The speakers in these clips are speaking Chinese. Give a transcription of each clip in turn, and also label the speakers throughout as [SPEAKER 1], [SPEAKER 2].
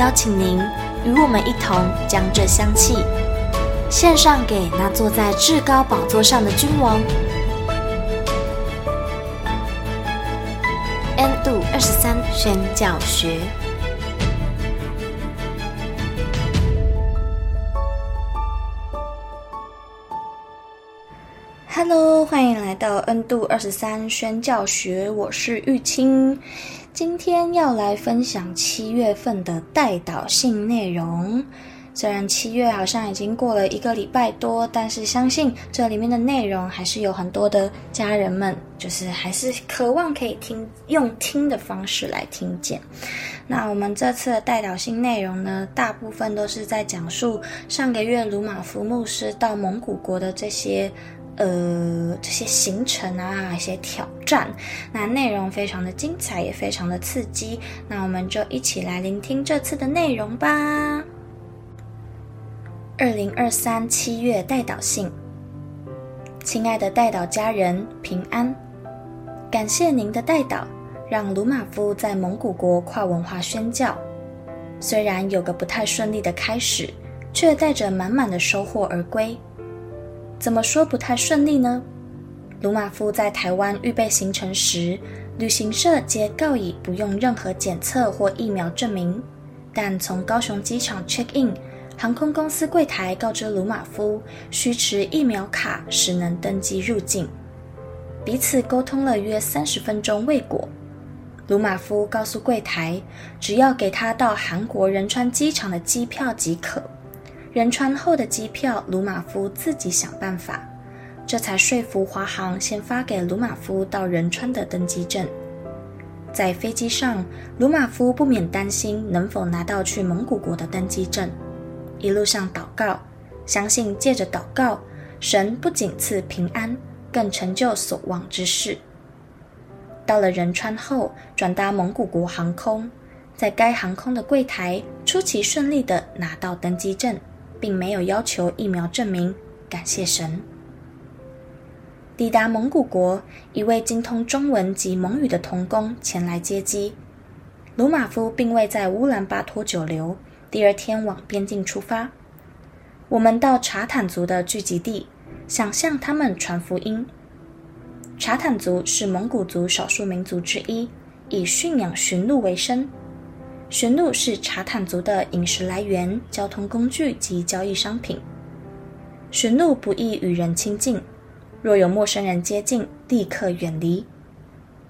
[SPEAKER 1] 邀请您与我们一同将这香气献上给那坐在至高宝座上的君王。N 度二十三宣教学。Hello，欢迎来到 N 度二十三宣教学，我是玉清，今天要来分享七月份的代导性内容。虽然七月好像已经过了一个礼拜多，但是相信这里面的内容还是有很多的家人们，就是还是渴望可以听，用听的方式来听见。那我们这次的代祷信内容呢，大部分都是在讲述上个月鲁玛夫牧师到蒙古国的这些。呃，这些行程啊，一些挑战，那内容非常的精彩，也非常的刺激。那我们就一起来聆听这次的内容吧。二零二三七月代祷信，亲爱的代祷家人平安，感谢您的代祷，让鲁马夫在蒙古国跨文化宣教，虽然有个不太顺利的开始，却带着满满的收获而归。怎么说不太顺利呢？鲁马夫在台湾预备行程时，旅行社皆告以不用任何检测或疫苗证明。但从高雄机场 check in，航空公司柜台告知鲁马夫需持疫苗卡时能登机入境。彼此沟通了约三十分钟未果，鲁马夫告诉柜台，只要给他到韩国仁川机场的机票即可。仁川后的机票，鲁马夫自己想办法，这才说服华航先发给鲁马夫到仁川的登机证。在飞机上，鲁马夫不免担心能否拿到去蒙古国的登机证，一路上祷告，相信借着祷告，神不仅赐平安，更成就所望之事。到了仁川后，转搭蒙古国航空，在该航空的柜台出奇顺利地拿到登机证。并没有要求疫苗证明，感谢神。抵达蒙古国，一位精通中文及蒙语的同工前来接机。鲁马夫并未在乌兰巴托久留，第二天往边境出发。我们到察坦族的聚集地，想向他们传福音。察坦族是蒙古族少数民族之一，以驯养驯鹿为生。驯鹿是察坦族的饮食来源、交通工具及交易商品。驯鹿不易与人亲近，若有陌生人接近，立刻远离。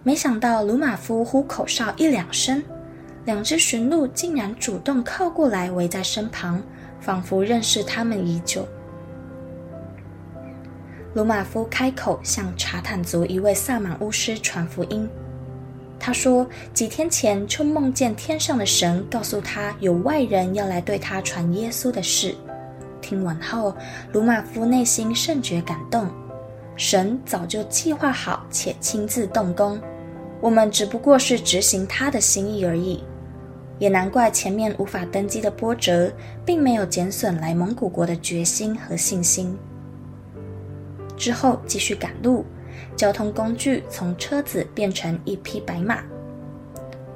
[SPEAKER 1] 没想到鲁马夫呼口哨一两声，两只驯鹿竟然主动靠过来，围在身旁，仿佛认识他们已久。鲁马夫开口向查坦族一位萨满巫师传福音。他说，几天前就梦见天上的神告诉他，有外人要来对他传耶稣的事。听完后，鲁玛夫内心甚觉感动。神早就计划好且亲自动工，我们只不过是执行他的心意而已。也难怪前面无法登机的波折，并没有减损来蒙古国的决心和信心。之后继续赶路。交通工具从车子变成一匹白马。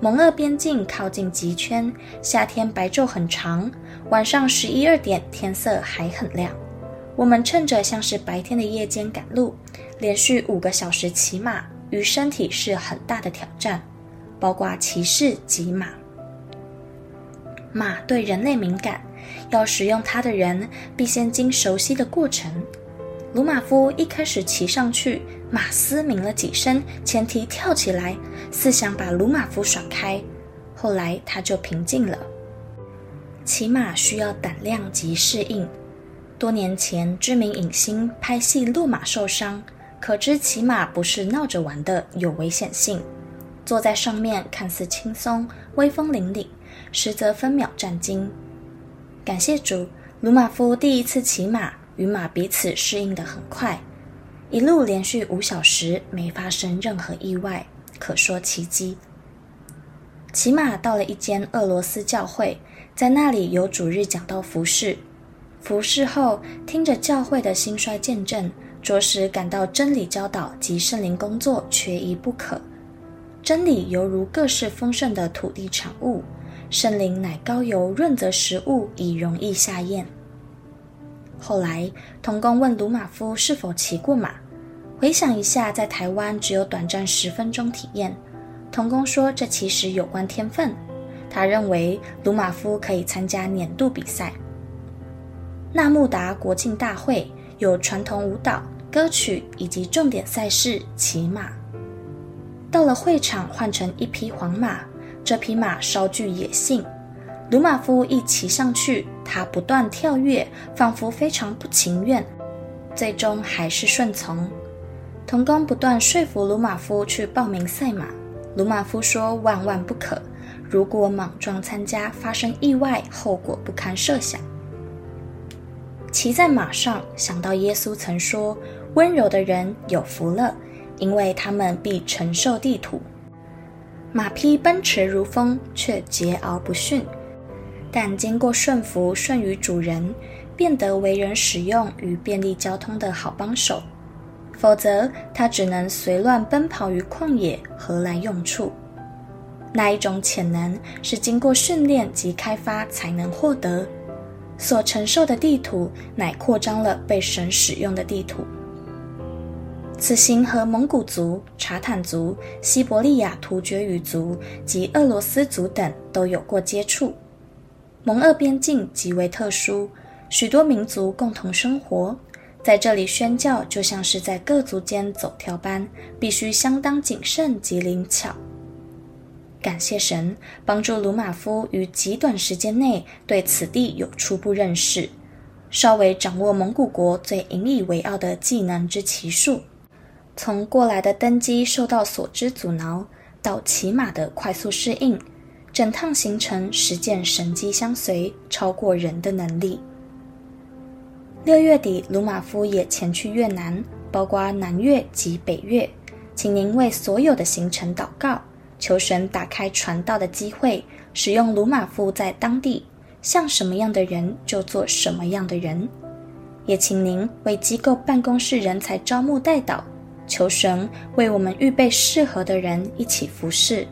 [SPEAKER 1] 蒙鄂边境靠近极圈，夏天白昼很长，晚上十一二点天色还很亮。我们趁着像是白天的夜间赶路，连续五个小时骑马，与身体是很大的挑战，包括骑士及马。马对人类敏感，要使用它的人必先经熟悉的过程。鲁马夫一开始骑上去，马嘶鸣了几声，前蹄跳起来，似想把鲁马夫甩开。后来他就平静了。骑马需要胆量及适应。多年前，知名影星拍戏落马受伤，可知骑马不是闹着玩的，有危险性。坐在上面看似轻松，威风凛凛，实则分秒战惊。感谢主，鲁马夫第一次骑马，与马彼此适应得很快，一路连续五小时没发生任何意外，可说奇迹。骑马到了一间俄罗斯教会，在那里有主日讲道服事。服事后，听着教会的兴衰见证，着实感到真理教导及圣灵工作缺一不可。真理犹如各式丰盛的土地产物，圣灵乃高油润泽食物，以容易下咽。后来，童工问鲁玛夫是否骑过马，回想一下，在台湾只有短暂十分钟体验。童工说，这其实有关天分。他认为鲁玛夫可以参加年度比赛。纳木达国庆大会有传统舞蹈、歌曲以及重点赛事骑马。到了会场，换成一匹黄马，这匹马稍具野性。鲁马夫一骑上去，他不断跳跃，仿佛非常不情愿，最终还是顺从。童工不断说服鲁玛夫去报名赛马，鲁玛夫说万万不可，如果莽撞参加，发生意外，后果不堪设想。骑在马上，想到耶稣曾说：“温柔的人有福了，因为他们必承受地土。”马匹奔驰如风，却桀骜不驯；但经过顺服，顺于主人，变得为人使用与便利交通的好帮手。否则，它只能随乱奔跑于旷野，何来用处？那一种潜能是经过训练及开发才能获得。所承受的地图，乃扩张了被神使用的地图。此行和蒙古族、察坦族、西伯利亚突厥语族及俄罗斯族等都有过接触。蒙俄边境极为特殊，许多民族共同生活，在这里宣教就像是在各族间走跳般，必须相当谨慎及灵巧。感谢神帮助鲁马夫于极短时间内对此地有初步认识，稍微掌握蒙古国最引以为傲的技能之骑术。从过来的登机受到所知阻挠，到骑马的快速适应，整趟行程实践神机相随，超过人的能力。六月底，鲁马夫也前去越南，包括南越及北越，请您为所有的行程祷告。求神打开传道的机会，使用鲁马夫在当地，像什么样的人就做什么样的人。也请您为机构办公室人才招募代祷，求神为我们预备适合的人一起服侍。